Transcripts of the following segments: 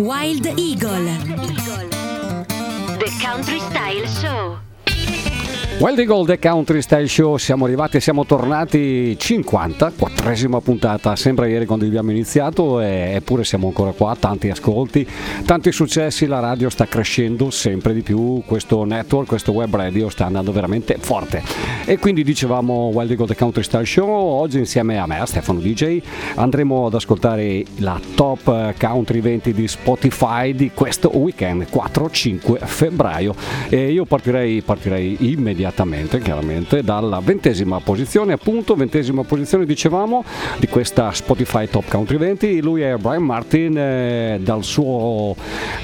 Wild Eagle. The Country Style Show. Wild The Country Style Show, siamo arrivati, siamo tornati. 50, quattresima puntata, sembra ieri quando abbiamo iniziato eppure siamo ancora qua, tanti ascolti, tanti successi, la radio sta crescendo sempre di più, questo network, questo web radio sta andando veramente forte. E quindi dicevamo Wild The Country Style Show, oggi insieme a me, a Stefano DJ, andremo ad ascoltare la top country 20 di Spotify di questo weekend 4-5 febbraio. E io partirei, partirei immediatamente immediatamente, chiaramente, dalla ventesima posizione, appunto, ventesima posizione dicevamo di questa Spotify Top Country 20. Lui è Brian Martin eh, dal, suo,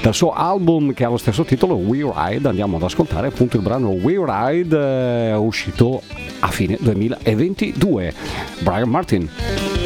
dal, suo, album che ha lo stesso titolo, We Ride. Andiamo ad ascoltare appunto il brano We Ride, eh, uscito a fine 2022. Brian Martin.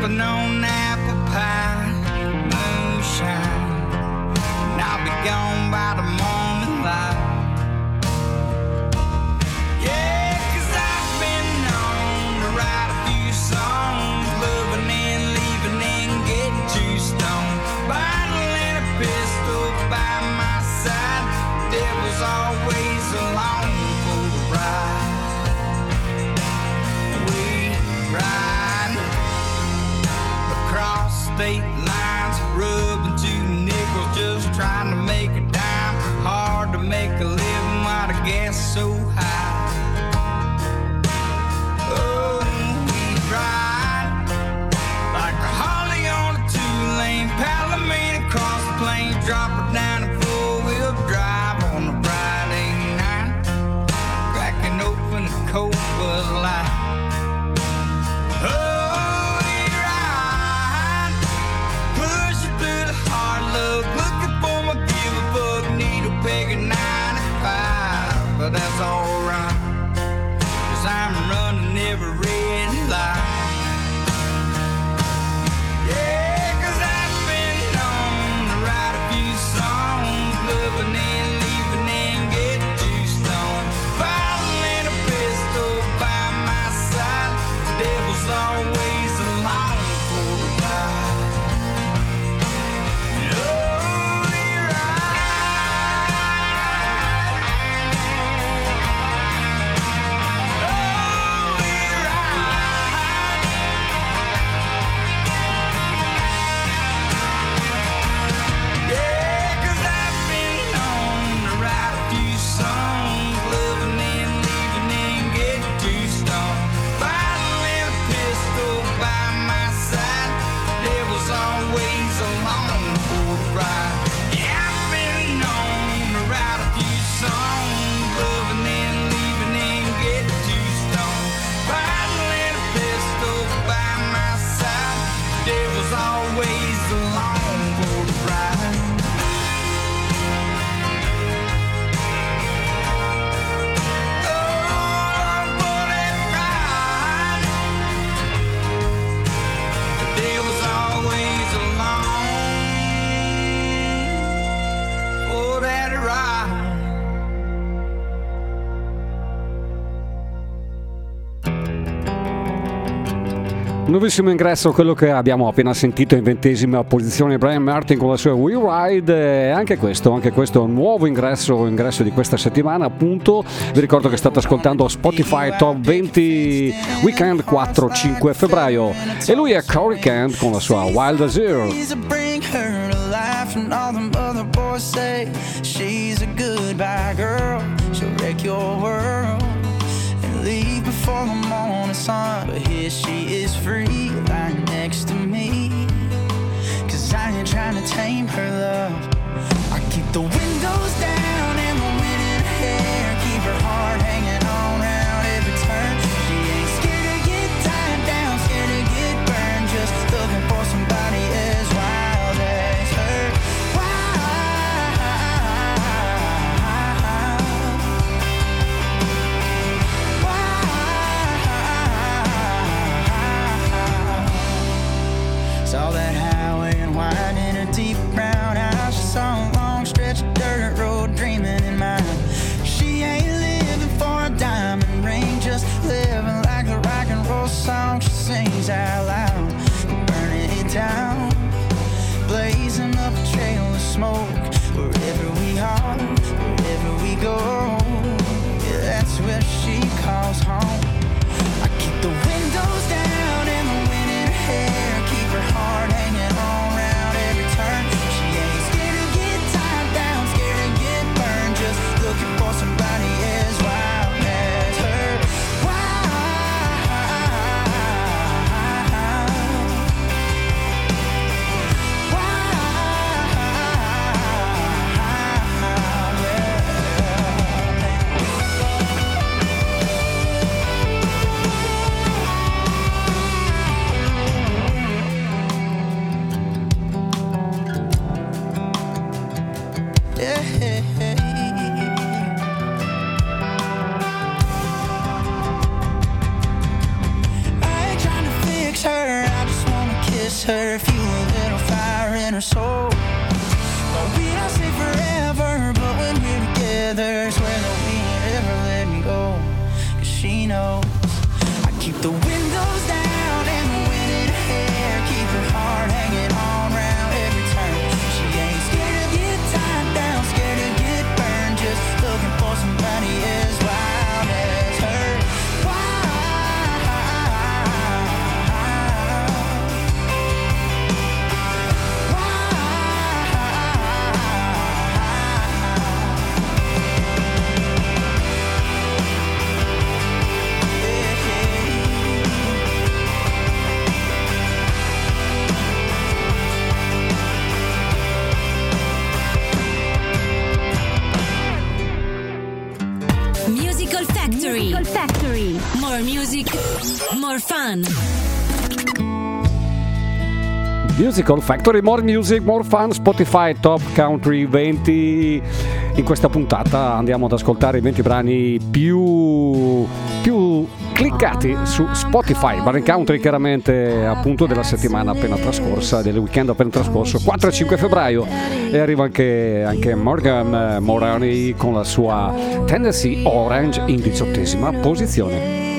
up and on now. Nuovissimo ingresso, quello che abbiamo appena sentito in ventesima posizione Brian Martin con la sua We Ride e anche questo, anche questo nuovo ingresso, ingresso di questa settimana appunto, vi ricordo che state ascoltando Spotify Top 20 Weekend 4-5 febbraio. E lui è Corey Kent con la sua Wild Azure. leave before the morning sun. But here she is free, lying next to me. Cause I ain't trying to tame her love. I keep the windows down out loud. Burning it down, Musical Factory, More Music, More Fun, Spotify Top Country 20. In questa puntata andiamo ad ascoltare i 20 brani più, più cliccati su Spotify, Bar Country chiaramente appunto della settimana appena trascorsa, del weekend appena trascorso, 4 e 5 febbraio e arriva anche, anche Morgan Morani con la sua Tennessee Orange in diciottesima posizione.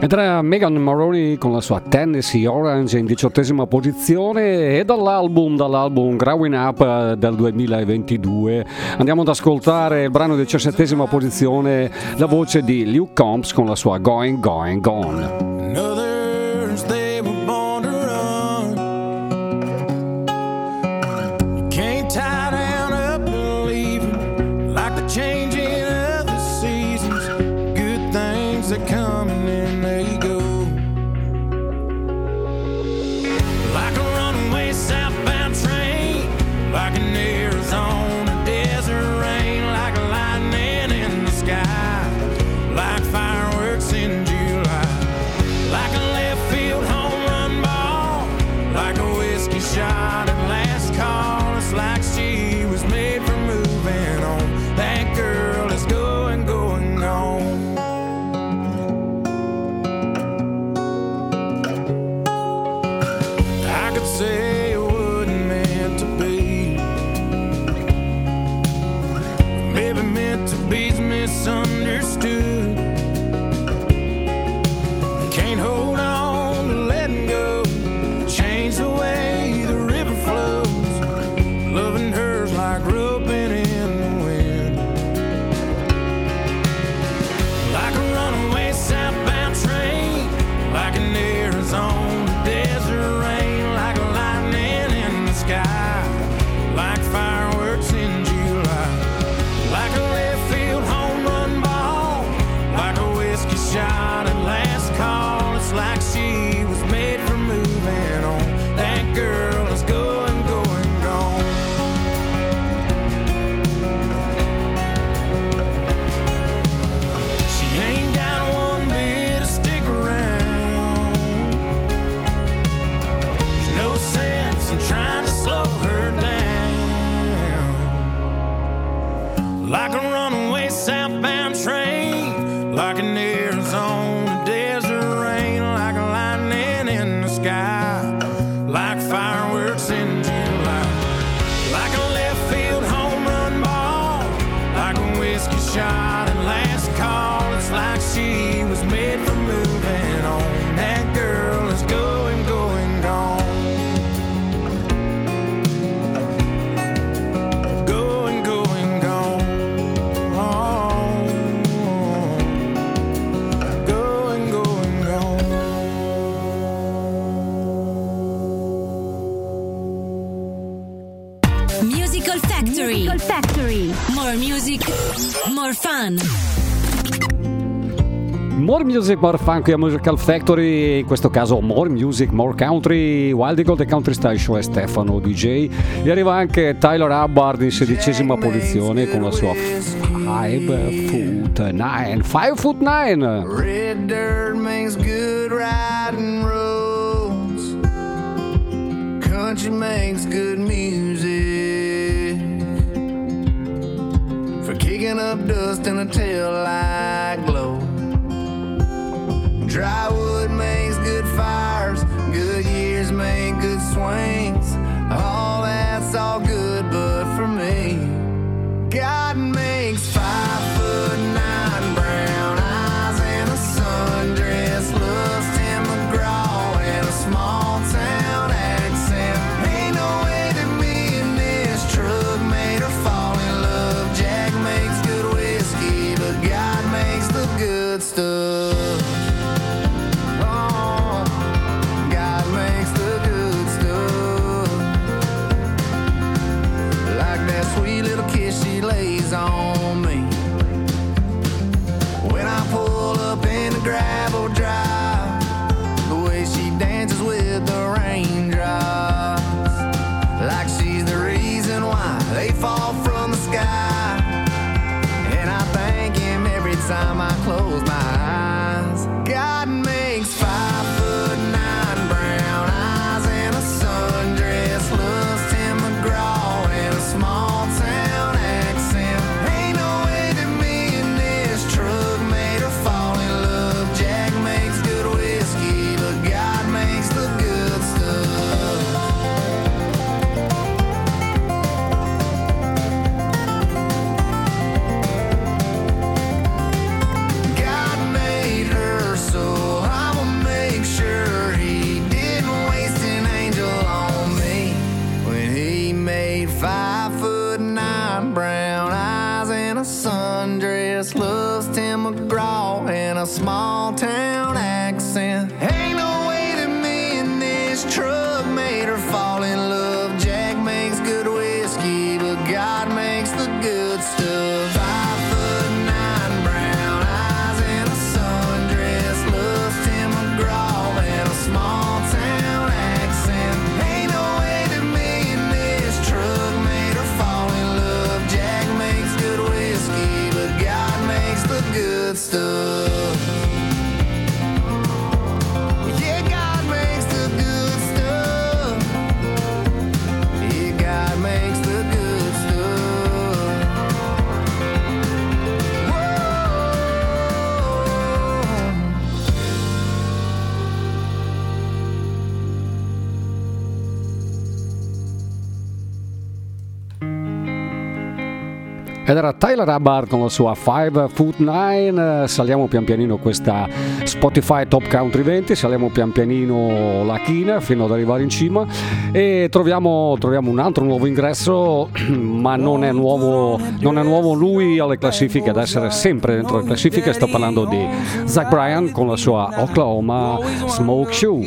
Ed era Megan Maroney con la sua Tennessee Orange in diciottesima posizione e dall'album, dall'album Growing Up del 2022 andiamo ad ascoltare il brano diciassettesima posizione, la voce di Luke Combs con la sua Going, Going, Gone. More Music, More Funk, Musical Factory, in questo caso More Music, More Country, Wild Gold e Country Style Show è Stefano DJ e arriva anche Tyler Hubbard in sedicesima posizione con la sua 5 Foot 9 5 Foot 9 Red dirt makes good riding roads. Country makes good music. For kicking up dust in a tail light glow. Dry wood makes good fires, good years make good swings. All that's all good, but for me, God makes five foot. Era Tyler Hubbard con la sua 5 Foot 9, eh, saliamo pian pianino questa Spotify Top Country 20, saliamo pian pianino la china fino ad arrivare in cima e troviamo, troviamo un altro nuovo ingresso, ma non è, nuovo, non è nuovo lui alle classifiche, ad essere sempre dentro le classifiche, sto parlando di Zach Bryan con la sua Oklahoma Smoke Show.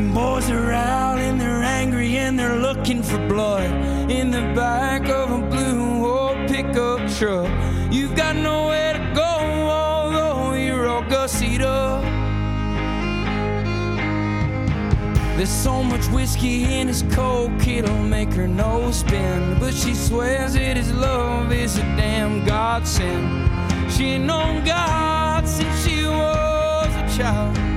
Them boys are out and they're angry and they're looking for blood in the back of a blue old pickup truck. You've got nowhere to go, although you're all gussied up. There's so much whiskey in his coke, it'll make her nose spin. But she swears that his love is a damn godsend. She ain't known God since she was a child.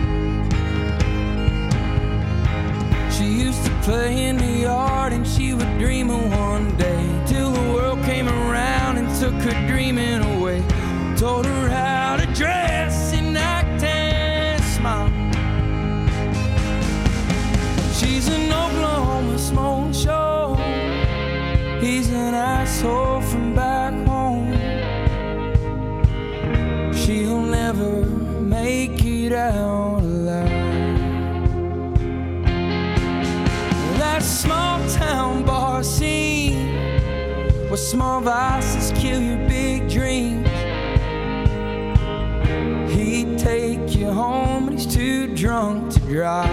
Used to play in the yard and she would dream of one day till the world came around and took her dreaming away. Told her how to dress and act and smile. She's an Oklahoma smoke show. He's an asshole from back home. She'll never make it out small town bar scene where small vices kill your big dreams. He'd take you home, but he's too drunk to drive.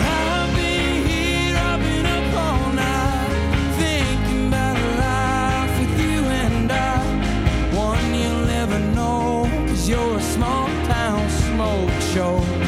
I've been here, I've been up all night, thinking about a life with you and I. One you'll never know, you're a small town smoke show.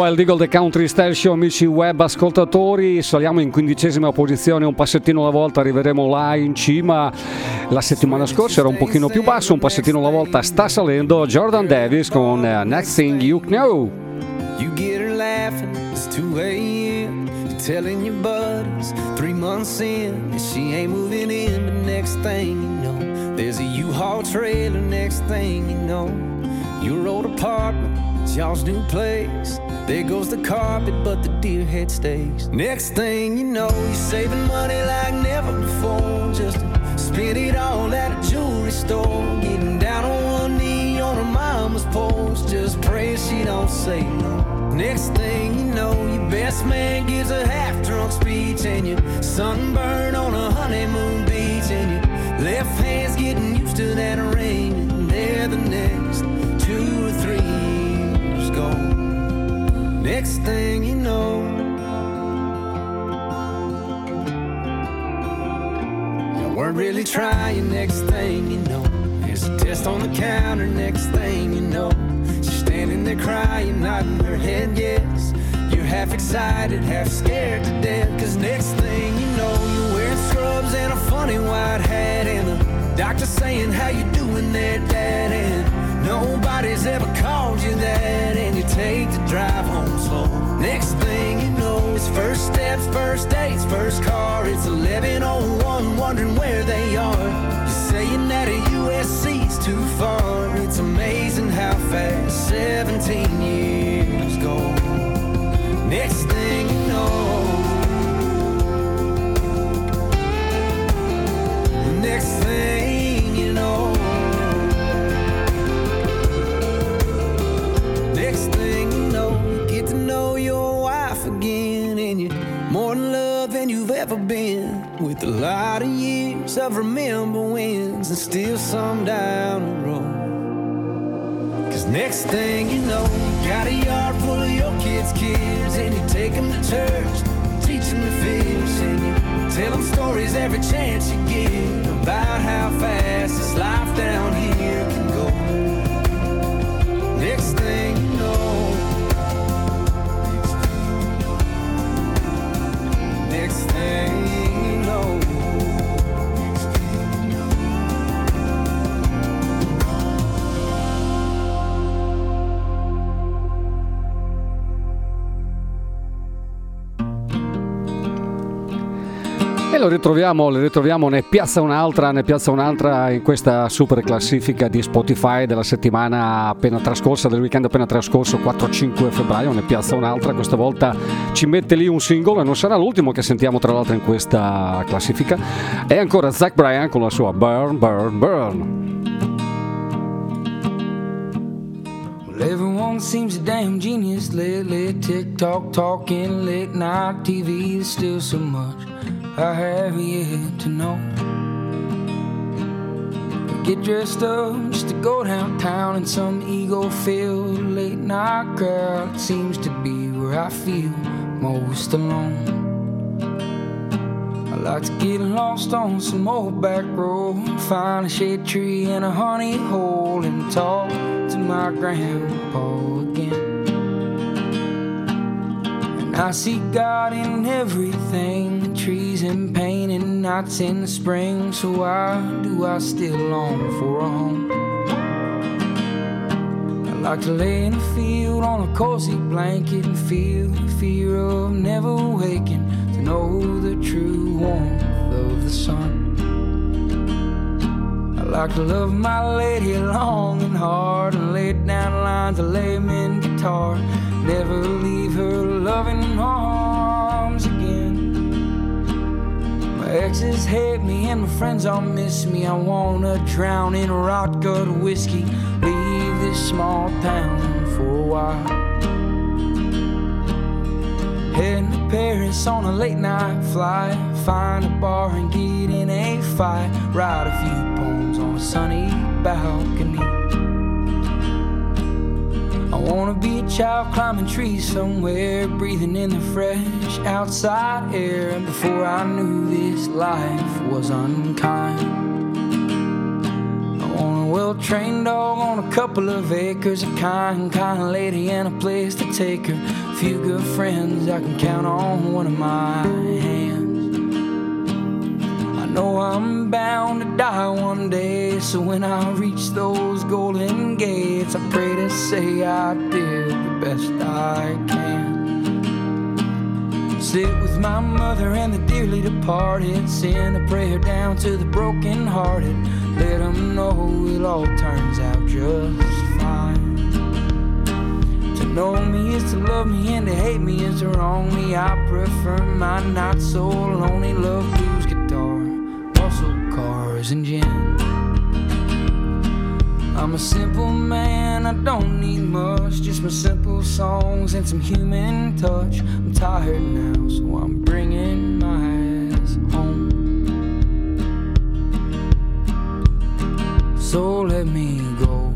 Wild Eagle The Country Style Show, amici web ascoltatori, saliamo in quindicesima posizione, un passettino alla volta, arriveremo là in cima. La settimana scorsa era un pochino più basso, un passettino alla volta sta salendo. Jordan Davis con eh, Next Thing You Know. You get her laughing, it's 2 a.m. You're telling your buddies three months in and she ain't moving in. But next thing you know, there's a U-Haul trailer. Next thing you know, your old apartment, it's y'all's new place. There goes the carpet, but the deer head stays. Next thing you know, you're saving money like never before. Just spend it all at a jewelry store. Getting down on one knee on her mama's porch. Just pray she don't say no. Next thing you know, your best man gives a half drunk speech, and you sunburn on a honeymoon beach, and your left hand's Next thing you know, you weren't really trying. Next thing you know, there's a test on the counter. Next thing you know, she's standing there crying, nodding her head yes. You're half excited, half scared to death. Cause next thing you know, you're wearing scrubs and a funny white hat. And the doctor saying, How you doing there, Dad? Nobody's ever called you that, and you take the drive home slow. Next thing you know, it's first steps, first dates, first car. It's 1101, wondering where they are. You're saying that a USC's too far. It's amazing how fast 17 years go. Next thing you know, next thing you know. You've ever been. With a lot of years of remember wins, and still some down the road. Cause next thing you know, you got a yard full of your kids' kids, and you take them to church, teach them to fish, and you tell them stories every chance you get about how fast this life down here can go. Next thing you know. Lo ritroviamo, lo ritroviamo ne piazza un'altra, ne piazza un'altra in questa super classifica di Spotify della settimana appena trascorsa, del weekend appena trascorso, 4-5 febbraio, ne piazza un'altra, questa volta ci mette lì un singolo e non sarà l'ultimo che sentiamo tra l'altro in questa classifica. È ancora Zach Bryan con la sua Burn, Burn, Burn. Everyone seems a damn genius lately. TikTok talking, late night TV. There's still so much I have yet to know. Get dressed up just to go downtown in some ego filled late night crowd. It seems to be where I feel most alone. I like to get lost on some old back road, find a shade tree and a honey hole, and talk to my grandpa again. And I see God in everything, in pain and nights in the spring. So why do I still long for a home? I like to lay in the field on a cozy blanket and feel the fear of never waking to know the true warmth of the sun. I like to love my lady long and hard and lay down lines of layman guitar. Never leave her loving arms exes hate me and my friends all miss me. I wanna drown in rot gut whiskey. Leave this small town for a while. Heading to Paris on a late night flight. Find a bar and get in a fight. Write a few poems on a sunny balcony. I wanna be a child climbing trees somewhere, breathing in the fresh outside air. Before I knew this life was unkind. I want a well trained dog on a couple of acres, a kind, kind lady, and a place to take her. A few good friends I can count on one of my so when I reach those golden gates, I pray to say I did the best I can. Sit with my mother and the dearly departed. Send a prayer down to the broken hearted. Let them know it all turns out just fine. To know me is to love me, and to hate me is to wrong me. I prefer my not so lonely love blues guitar, muscle cars, and gin. I'm a simple man, I don't need much, just my simple songs and some human touch. I'm tired now, so I'm bringing my ass home. So let me go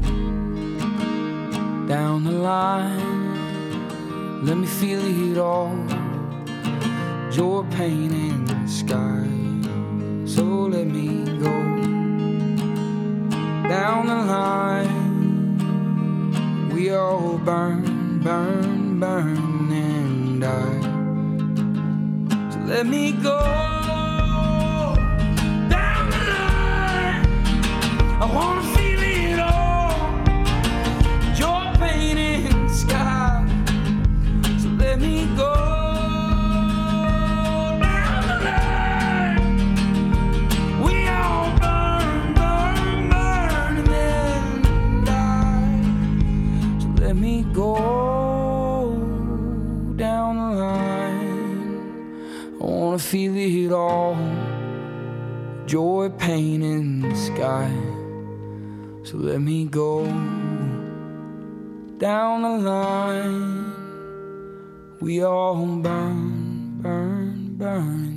down the line, let me feel it all. Your pain in the sky, so let me go down the line. We all burn, burn, burn and die. So let me go. down the line. I wanna feel it all, your pain in the sky. So let me go. Feel it all. Joy, pain in the sky. So let me go down the line. We all burn, burn, burn,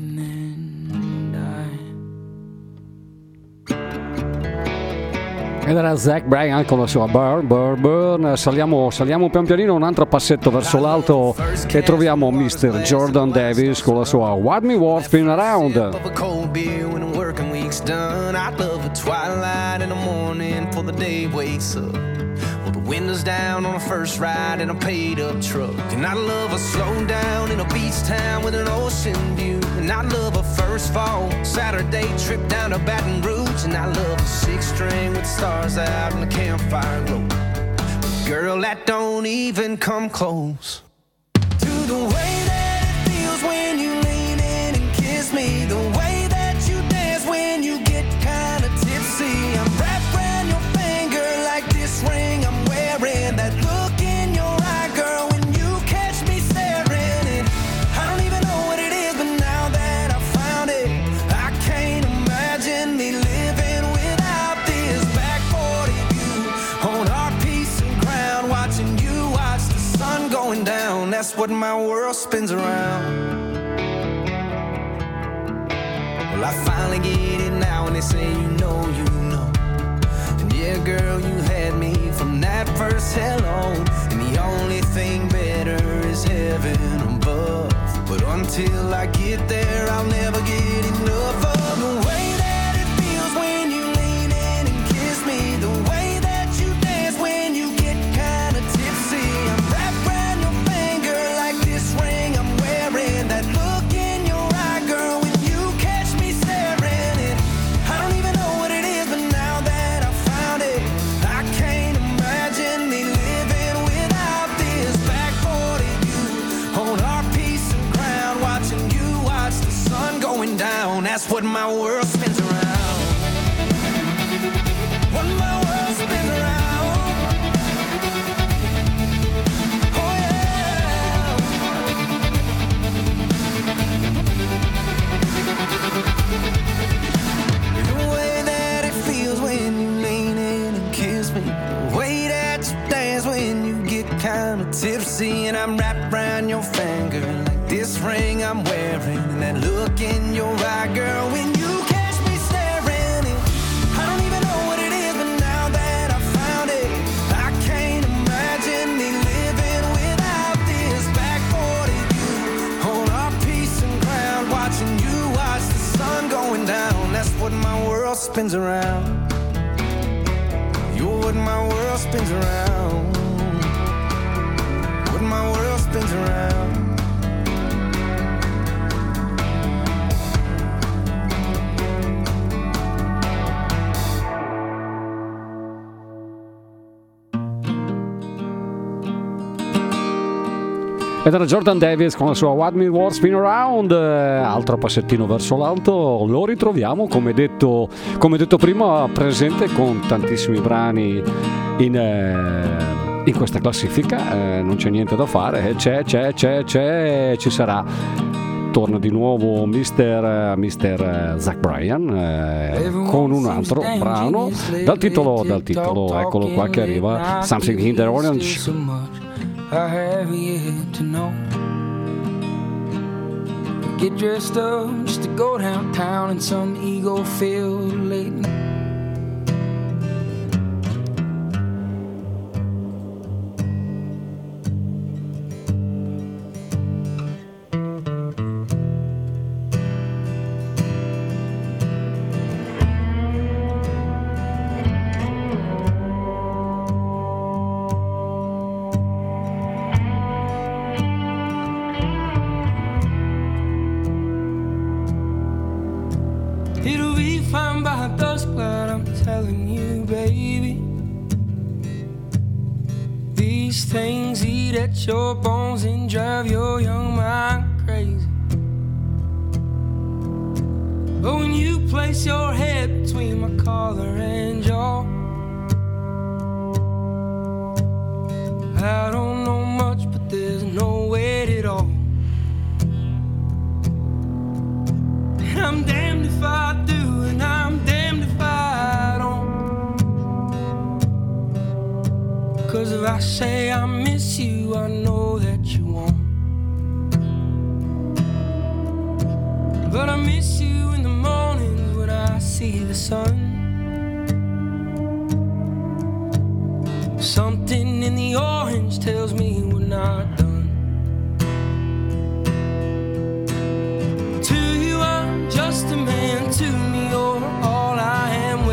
Ed era Zach Bryan con la sua Burn, Burn, Burn. Saliamo, saliamo pian pianino un altro passetto verso l'alto e troviamo Mr. Jordan Davis con la sua What Me War Spin Around. Windows down on a first ride in a paid up truck. And I love a slow down in a beach town with an ocean view. And I love a first fall Saturday trip down to Baton Rouge. And I love a six string with stars out and the campfire glow. Girl, that don't even come close to the way that it feels when you That's what my world spins around. Well, I finally get it now, and they say you know, you know. And yeah, girl, you had me from that first hello. And the only thing better is heaven above. But until I get there, I'll never get That's what my world spins around. What my world spins around. Oh yeah. The way that it feels when you lean in and kiss me. The way that you dance when you get kind of tipsy. And I'm wrapped around your finger like this ring I'm wearing. Spins around. You're what my world spins around. Ed era Jordan Davis con la sua What Me War Spin Around, eh, altro passettino verso l'alto, lo ritroviamo come detto, come detto prima presente con tantissimi brani in, eh, in questa classifica, eh, non c'è niente da fare, eh, c'è, c'è, c'è, c'è, ci sarà. Torna di nuovo Mr. Mr. Zach Bryan eh, con un altro brano dal titolo, dal titolo, eccolo qua che arriva, Something in the Orange. I have yet to know. Get dressed up just to go downtown in some ego filled late night. These things eat at your bones and drive your young mind crazy. But when you place your head between my collar and jaw, I don't know much, but there's no weight at all. I say I miss you, I know that you won't. But I miss you in the mornings when I see the sun. Something in the orange tells me we're not done. To you, are just a man to me oh, all I'm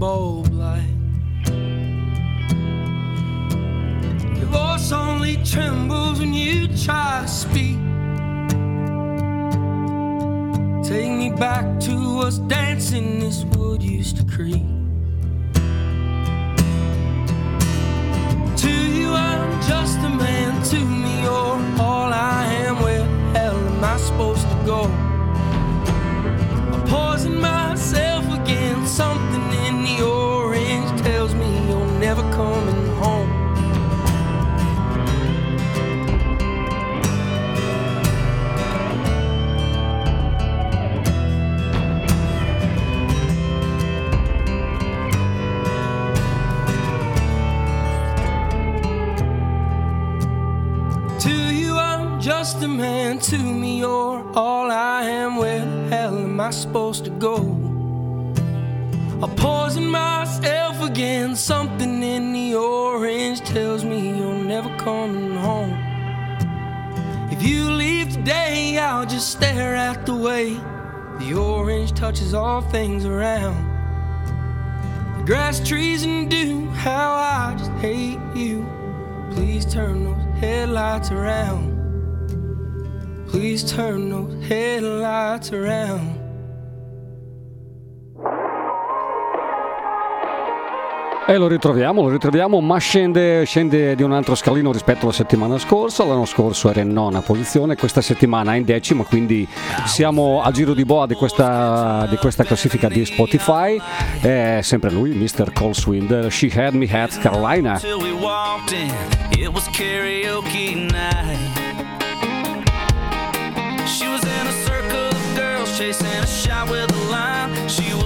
bulb light. Your voice only trembles when you try to speak. Take me back to us dancing this wood used to creak. To you, I'm just a man. To me, you're all I am. Where hell am I supposed to go? I poison myself again. Something I supposed to go? I poison myself again. Something in the orange tells me you're never coming home. If you leave today, I'll just stare at the way the orange touches all things around. The grass, trees, and dew. How I just hate you. Please turn those headlights around. Please turn those headlights around. E lo ritroviamo, lo ritroviamo, ma scende, scende di un altro scalino rispetto alla settimana scorsa. L'anno scorso era in nona posizione, questa settimana è in decima, quindi siamo al giro di boa di questa, di questa classifica di Spotify. È sempre lui, Mr. Cole Swind, She Had Me At Carolina. She was in a circle of girls chasing a shot with a line. She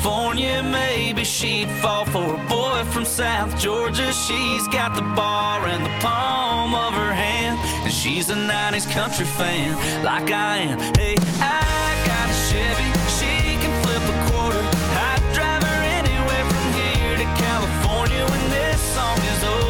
California. Maybe she'd fall for a boy from South Georgia. She's got the bar in the palm of her hand, and she's a 90s country fan like I am. Hey, I got a Chevy, she can flip a quarter. I'd drive her anywhere from here to California when this song is over.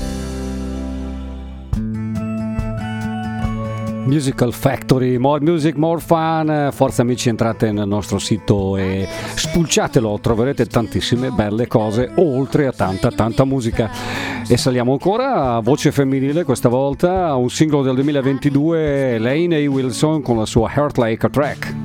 Musical Factory, More Music, More Fun, forza amici entrate nel nostro sito e spulciatelo, troverete tantissime belle cose oltre a tanta tanta musica. E saliamo ancora a voce femminile questa volta, un singolo del 2022, Lane A. Wilson con la sua Heart Like a Track.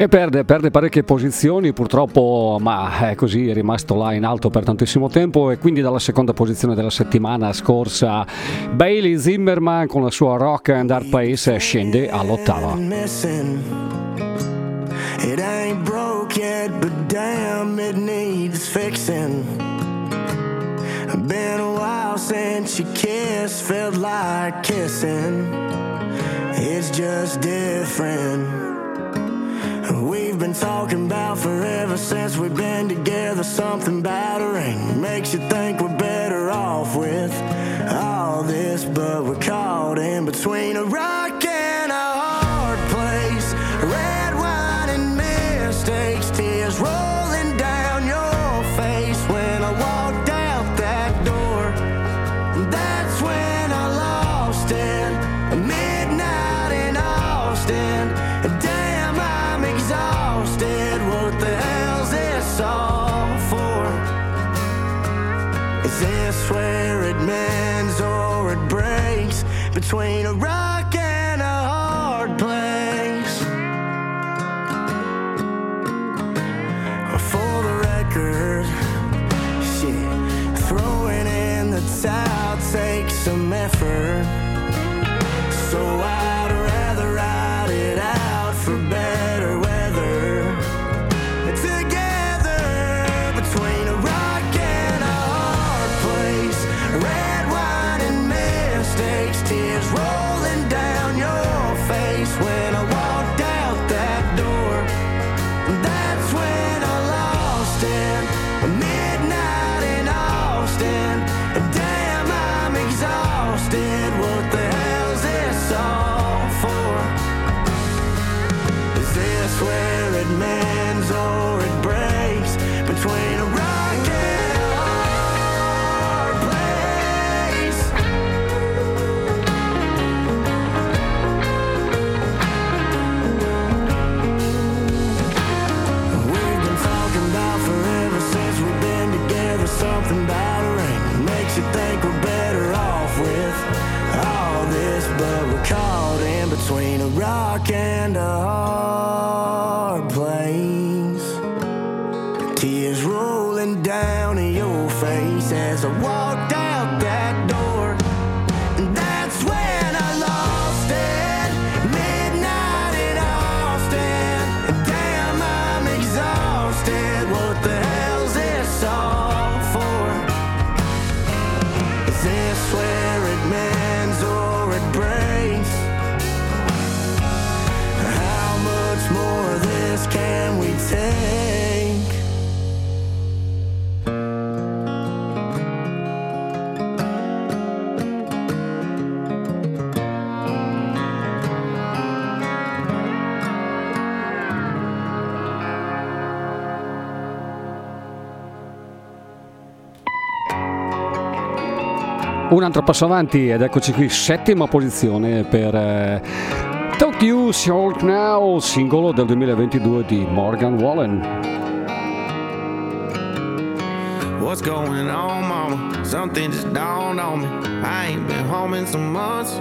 E perde, perde, parecchie posizioni, purtroppo, ma è così, è rimasto là in alto per tantissimo tempo e quindi dalla seconda posizione della settimana scorsa Bailey Zimmerman con la sua Rock and art Pace scende all'ottava. It ain't broke yet, but damn, it needs fixing. Been a while since your kiss felt like kissing. It's just different. been talking about forever since we've been together. Something battering makes you think we're better off with all this, but we're caught. Tears rolling down in your face as I walk. un altro passo avanti ed eccoci qui, settima posizione per eh, Talk Short Now, singolo del 2022 di Morgan Wallen. What's going on, mama? Something just dawned on me. I ain't been home in some months.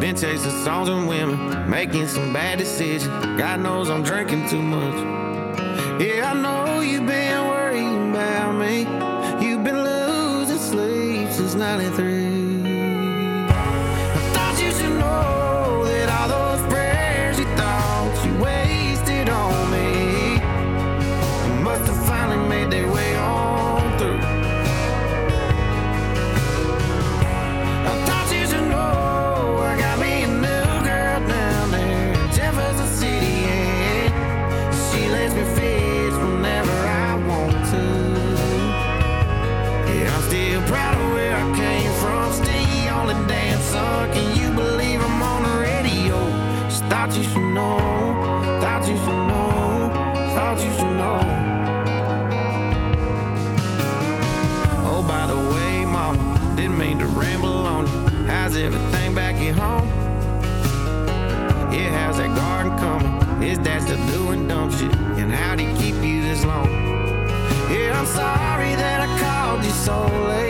Been chasing songs and women, making some bad decisions. God knows I'm drinking too much. Yeah, I know you've been. silent through everything back at home. Yeah, how's that garden coming? Is that still doing dumb shit? And how'd he keep you this long? Yeah, I'm sorry that I called you so late.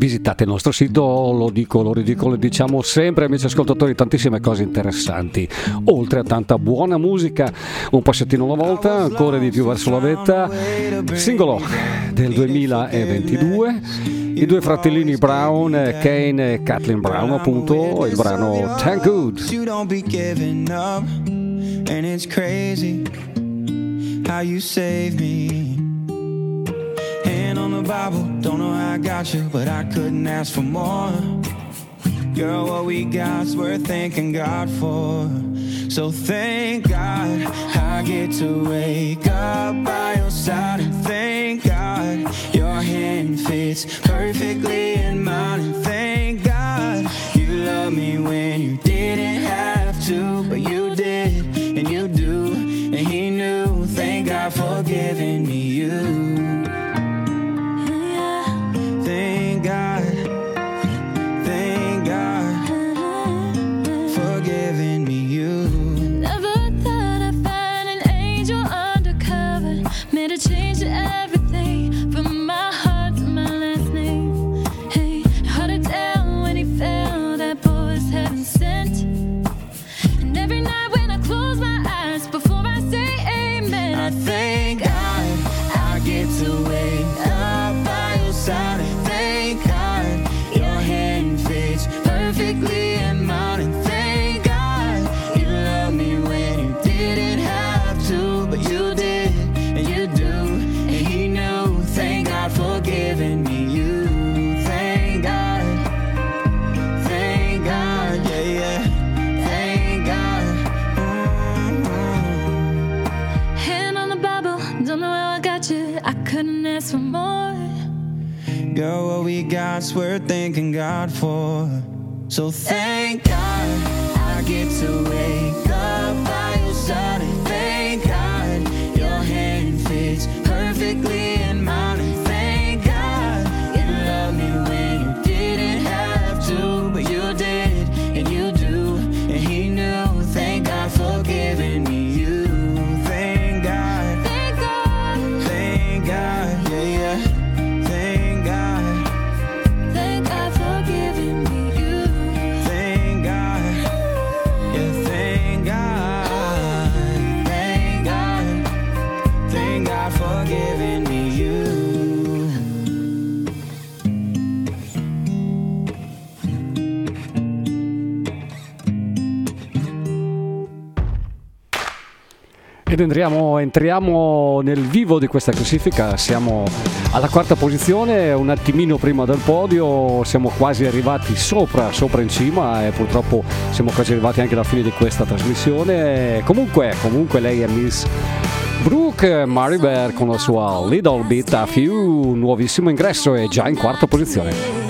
Visitate il nostro sito, lo dico, lo ridico, lo diciamo sempre, amici ascoltatori, tantissime cose interessanti. Oltre a tanta buona musica, un passettino alla volta, ancora di più verso la vetta. Singolo del 2022, i due fratellini Brown, Kane e Kathleen Brown, appunto, il brano Thank Good. Bible, don't know how I got you, but I couldn't ask for more. Girl, what we got's worth thanking God for. So thank God I get to wake up by your side, and thank God your hand fits perfectly in mine, and thank God you love me when you for more. Girl, what we got's worth thanking God for. So thank God I get to wake up by your side. Ed entriamo, entriamo nel vivo di questa classifica, siamo alla quarta posizione, un attimino prima del podio, siamo quasi arrivati sopra, sopra in cima e purtroppo siamo quasi arrivati anche alla fine di questa trasmissione. Comunque, comunque lei è Miss Brooke Maribel con la sua Little Bit of You, nuovissimo ingresso e già in quarta posizione.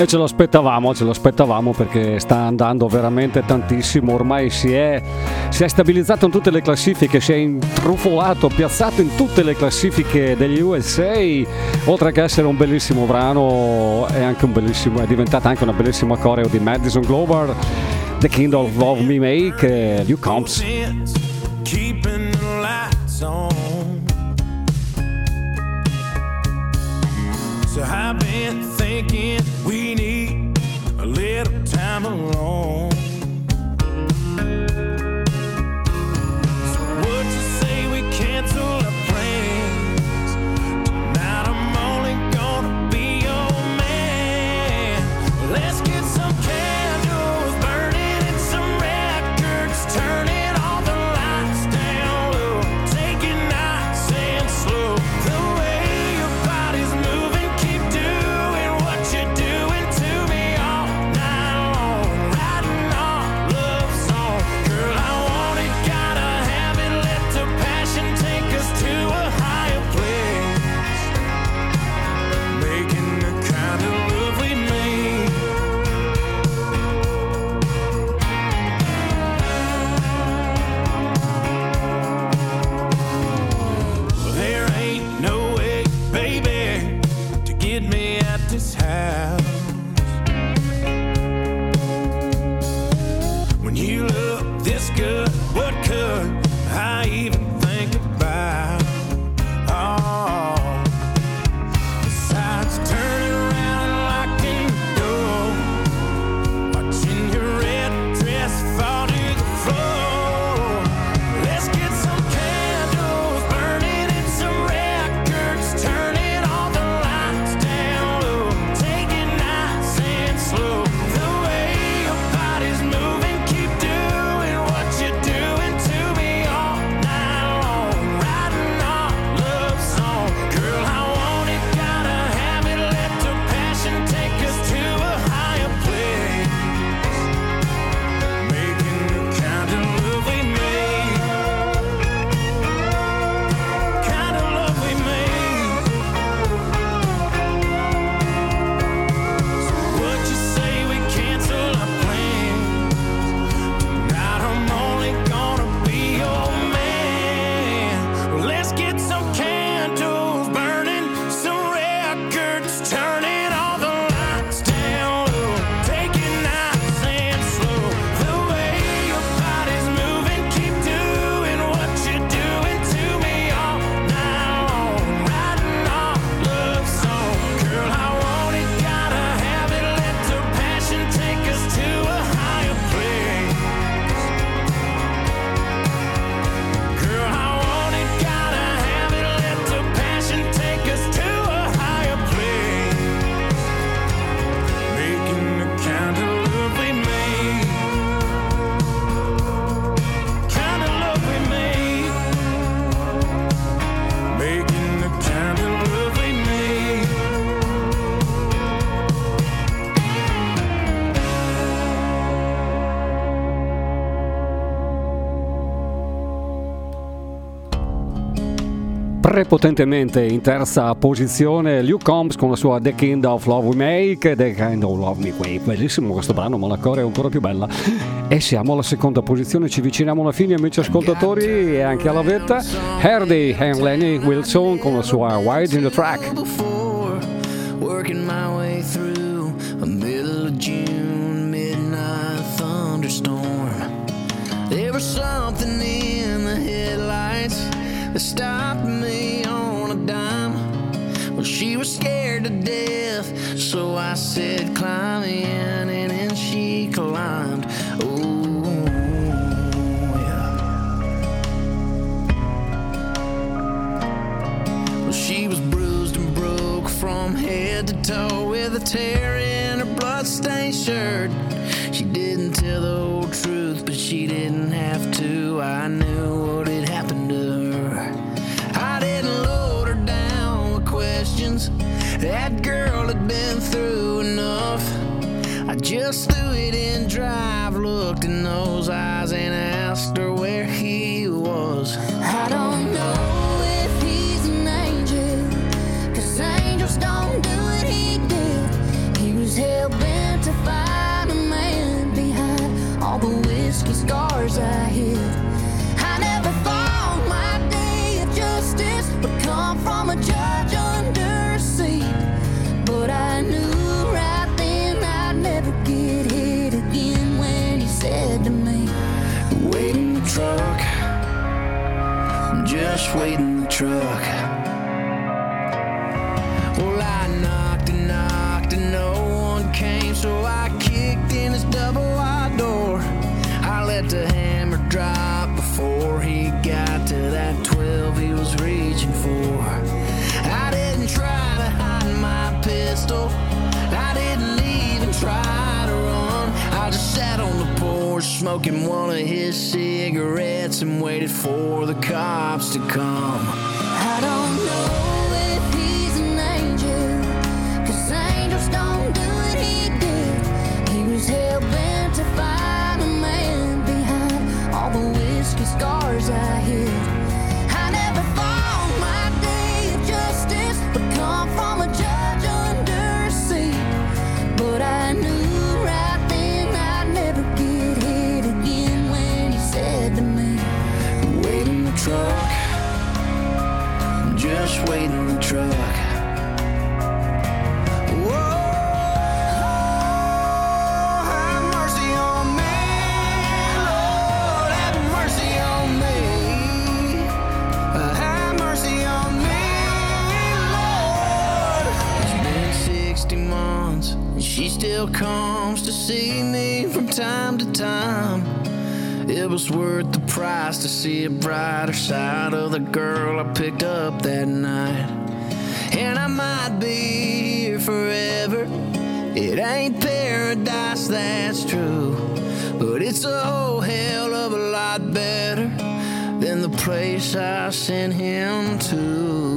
E ce lo aspettavamo, ce lo aspettavamo perché sta andando veramente tantissimo, ormai si è, si è stabilizzato in tutte le classifiche, si è intrufolato, piazzato in tutte le classifiche degli USA, oltre che essere un bellissimo brano è, anche un bellissimo, è diventata anche una bellissima coreo di Madison Glover, The Kind of Me Make, eh, New Comes. Keeping lights on. So I've been thinking we need a little time alone. prepotentemente in terza posizione Luke Combs con la sua The Kind of Love We Make, The Kind of Love Me Quake, bellissimo questo brano, ma la core è ancora più bella. E siamo alla seconda posizione, ci avviciniamo alla fine amici ascoltatori e anche alla vetta. Hardy e Lenny Wilson con la sua Wide in the Track. Something in the headlights that stopped said, climb in, and then she climbed. Ooh, yeah. Well, she was bruised and broke from head to toe with a tear in her blood-stained shirt. She didn't tell the whole truth, but she didn't have to. I knew Threw it in drive, looked in those truck. Well, I knocked and knocked and no one came, so I kicked in his double wide door. I let the hammer drop before he got to that 12 he was reaching for. I didn't try to hide my pistol. I didn't even try to run. I just sat on the porch smoking one of his cigarettes and waited for the cops to come. Comes to see me from time to time. It was worth the price to see a brighter side of the girl I picked up that night. And I might be here forever. It ain't paradise, that's true. But it's a whole hell of a lot better than the place I sent him to.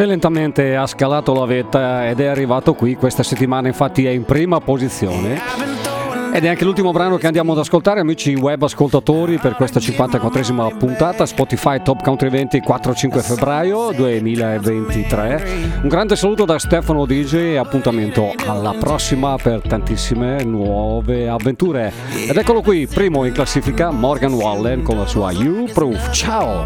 E lentamente ha scalato la vetta ed è arrivato qui. Questa settimana infatti è in prima posizione. Ed è anche l'ultimo brano che andiamo ad ascoltare, amici web ascoltatori, per questa 54esima puntata Spotify Top Country 20 4-5 febbraio 2023. Un grande saluto da Stefano DJ e appuntamento alla prossima per tantissime nuove avventure. Ed eccolo qui, primo in classifica, Morgan Wallen con la sua You Proof. Ciao!